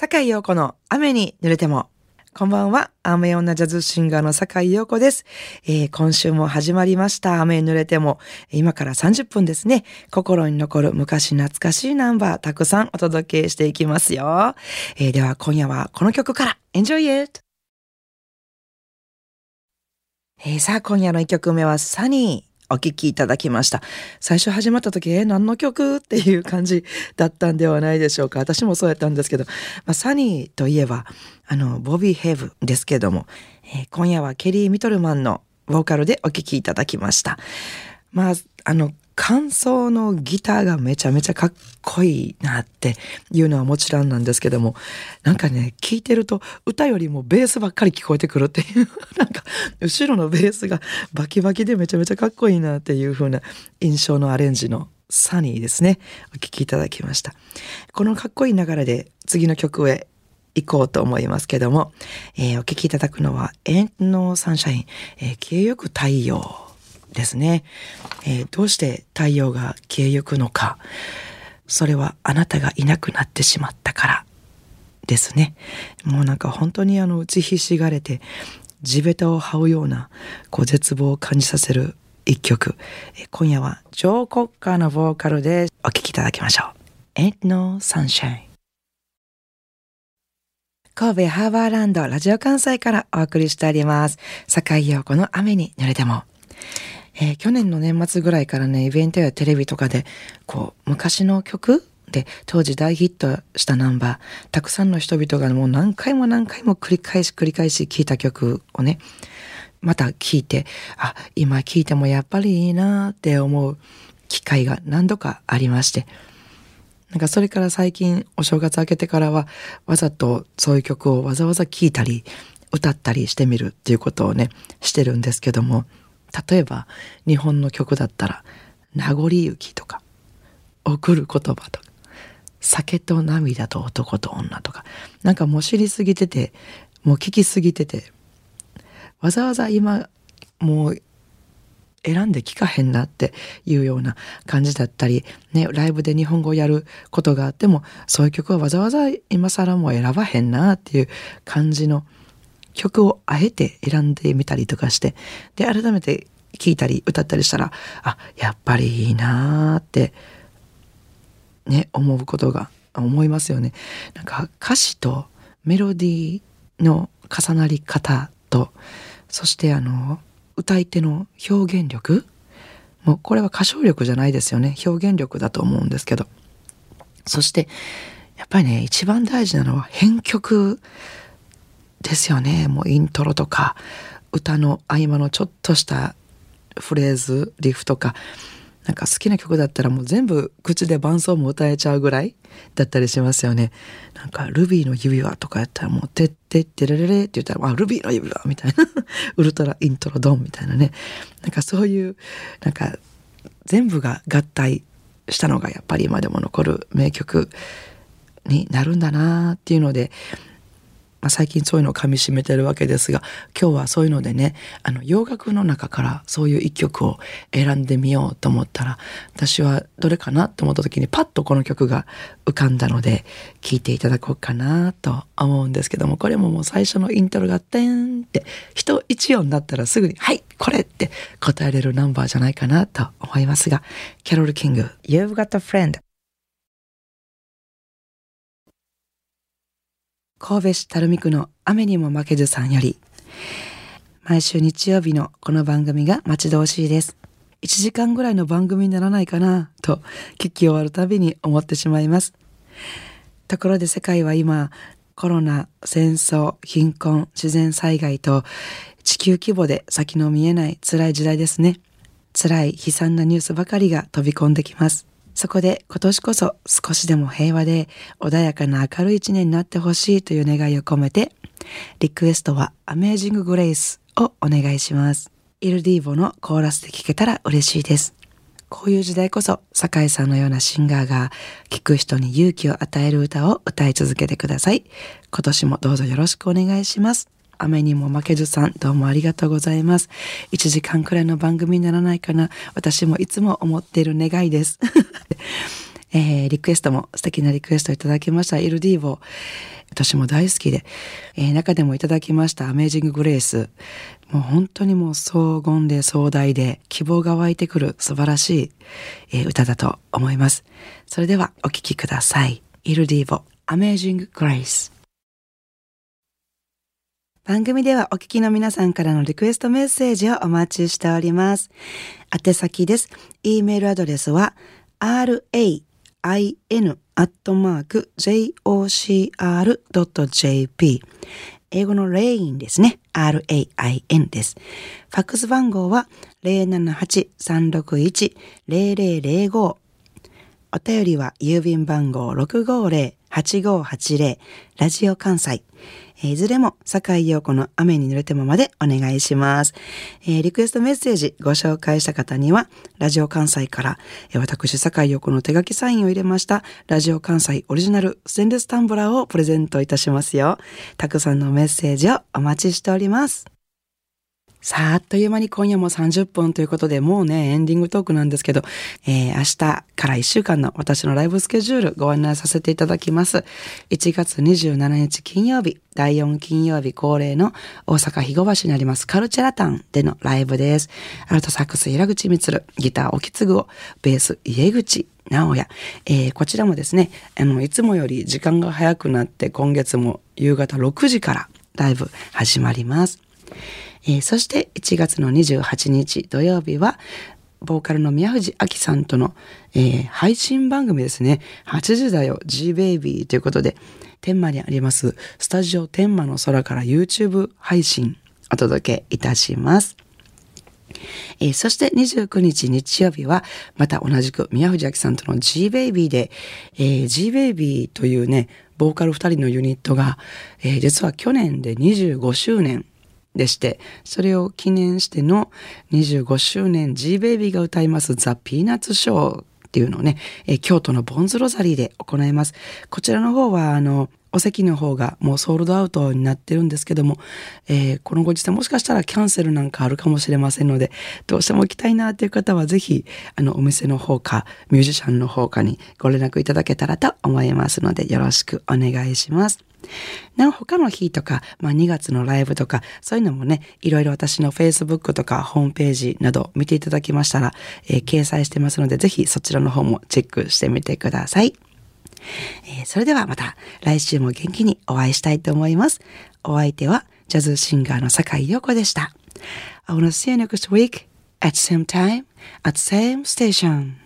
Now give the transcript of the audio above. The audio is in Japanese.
坂井陽子の雨に濡れても。こんばんは。雨女ジャズシンガーの坂井陽子です、えー、今週も始まりました。雨に濡れても。今から30分ですね。心に残る昔懐かしいナンバーたくさんお届けしていきますよ。えー、では今夜はこの曲から。Enjoy it! えー、さあ今夜の1曲目はサニー。お聴きいただきました。最初始まった時、え、何の曲っていう感じだったんではないでしょうか。私もそうやったんですけど、まあ、サニーといえば、あの、ボビー・ヘブですけども、えー、今夜はケリー・ミトルマンのボーカルでお聴きいただきました。まあ、あの、感想のギターがめちゃめちゃかっこいいなっていうのはもちろんなんですけども、なんかね、聴いてると歌よりもベースばっかり聞こえてくるっていう、なんか後ろのベースがバキバキでめちゃめちゃかっこいいなっていう風な印象のアレンジのサニーですね。お聴きいただきました。このかっこいい流れで次の曲へ行こうと思いますけども、えー、お聴きいただくのは、エンのサンシャイン、えー、消えゆく太陽ですね、えー、どうして太陽が消えゆくのか。それはあなたがいなくなってしまったから。ですね。もうなんか本当にあの打ちひしがれて地べたを這うようなこう絶望を感じさせる一曲、えー、今夜はジョー・コッカーのボーカルでお聴きいただきましょう。Ain't No Sunshine 神戸ハーバーランドラジオ関西からお送りしております。坂井陽子の雨に濡れても。えー、去年の年末ぐらいからね、イベントやテレビとかで、こう、昔の曲で、当時大ヒットしたナンバー、たくさんの人々がもう何回も何回も繰り返し繰り返し聴いた曲をね、また聴いて、あ、今聴いてもやっぱりいいなって思う機会が何度かありまして、なんかそれから最近お正月明けてからはわざとそういう曲をわざわざ聴いたり歌ったりしてみるっていうことをねしてるんですけども。例えば日本の曲だったら「名残雪」とか「送る言葉」とか「酒と涙と男と女」とかなんかもう知りすぎててもう聞きすぎててわざわざ今もう選んで聞かへんなっていうような感じだったり、ね、ライブで日本語をやることがあってもそういう曲はわざわざ今更もう選ばへんなっていう感じの曲をあえて選んでみたりとかして、で、改めて聴いたり歌ったりしたら、あ、やっぱりいいなーって、ね、思うことが、思いますよね。なんか歌詞とメロディーの重なり方と、そしてあの、歌い手の表現力もうこれは歌唱力じゃないですよね。表現力だと思うんですけど。そして、やっぱりね、一番大事なのは編曲ですよね。もうイントロとか、歌の合間のちょっとしたフレーズ、リフとか、なんか好きな曲だったらもう全部口で伴奏も歌えちゃうぐらいだったりしますよね。なんか、ルビーの指輪とかやったらもう、てってってれれれって言ったら、あ、ルビーの指輪みたいな。ウルトライントロドンみたいなね。なんかそういう、なんか、全部が合体したのがやっぱり今でも残る名曲になるんだなっていうので、まあ、最近そういうのをかみしめてるわけですが今日はそういうのでねあの洋楽の中からそういう一曲を選んでみようと思ったら私はどれかなと思った時にパッとこの曲が浮かんだので聴いていただこうかなと思うんですけどもこれももう最初のイントロが「てん」って人一音だったらすぐに「はいこれ!」って答えれるナンバーじゃないかなと思いますがキャロル・キング「You've Got a Friend」神戸市垂水区の雨にも負けずさんより、毎週日曜日のこの番組が待ち遠しいです。1時間ぐらいの番組にならないかなと聞き終わるたびに思ってしまいます。ところで世界は今、コロナ、戦争、貧困、自然災害と地球規模で先の見えない辛い時代ですね。辛い悲惨なニュースばかりが飛び込んできます。そこで今年こそ少しでも平和で穏やかな明るい一年になってほしいという願いを込めて、リクエストは Amazing Grace をお願いします。イルディーボのコーラスで聴けたら嬉しいです。こういう時代こそ、酒井さんのようなシンガーが聴く人に勇気を与える歌を歌い続けてください。今年もどうぞよろしくお願いします。雨にも負けずさん、どうもありがとうございます。1時間くらいの番組にならないかな。私もいつも思っている願いです。えー、リクエストも素敵なリクエストいただきました。イルディーボ。私も大好きで、えー、中でもいただきましたアメージンググレース。もう本当にもう荘厳で壮大で希望が湧いてくる素晴らしい、えー、歌だと思います。それではお聴きください。イルディーボ、アメージンググレース。番組ではお聞きの皆さんからのリクエストメッセージをお待ちしております。宛先です。e メールアドレスは rain.jocr.jp 英語のレインですね。rain です。ファックス番号は078-361-0005お便りは郵便番号650 650-8580ラジオ関西えいずれも、坂井陽子の雨に濡れてもまでお願いします。えー、リクエストメッセージご紹介した方には、ラジオ関西から、えー、私、坂井陽子の手書きサインを入れました、ラジオ関西オリジナルステンレスタンブラーをプレゼントいたしますよ。たくさんのメッセージをお待ちしております。さあ、あっという間に今夜も30分ということで、もうね、エンディングトークなんですけど、えー、明日から1週間の私のライブスケジュールご案内させていただきます。1月27日金曜日、第4金曜日恒例の大阪肥後橋にありますカルチャラタンでのライブです。アルトサックス平口光、ギター沖継を、ベース家口直也。えー、こちらもですね、あの、いつもより時間が早くなって今月も夕方6時からライブ始まります。えー、そして1月の28日土曜日は、ボーカルの宮藤明さんとの、えー、配信番組ですね。8時だよ、G-Baby ということで、天満にあります、スタジオ天満の空から YouTube 配信お届けいたします。えー、そして29日日曜日は、また同じく宮藤明さんとの G-Baby で、えー、G-Baby というね、ボーカル2人のユニットが、えー、実は去年で25周年でして、それを記念しての25周年 G-Baby が歌いますザ・ピーナッツショーっていうのをね、京都のボンズロザリーで行います。こちらの方は、あの、お席の方がもうソールドアウトになってるんですけども、えー、このご時世もしかしたらキャンセルなんかあるかもしれませんので、どうしても行きたいなっていう方はぜひ、あの、お店の方か、ミュージシャンの方かにご連絡いただけたらと思いますので、よろしくお願いします。なお、他の日とか、まあ、2月のライブとか、そういうのもね、いろいろ私の Facebook とかホームページなど見ていただきましたら、えー、掲載してますので、ぜひそちらの方もチェックしてみてください。えー、それではまた来週も元気にお会いしたいと思います。お相手はジャズシンガーの坂井陽子でした。I wanna see you next week at same time at same station.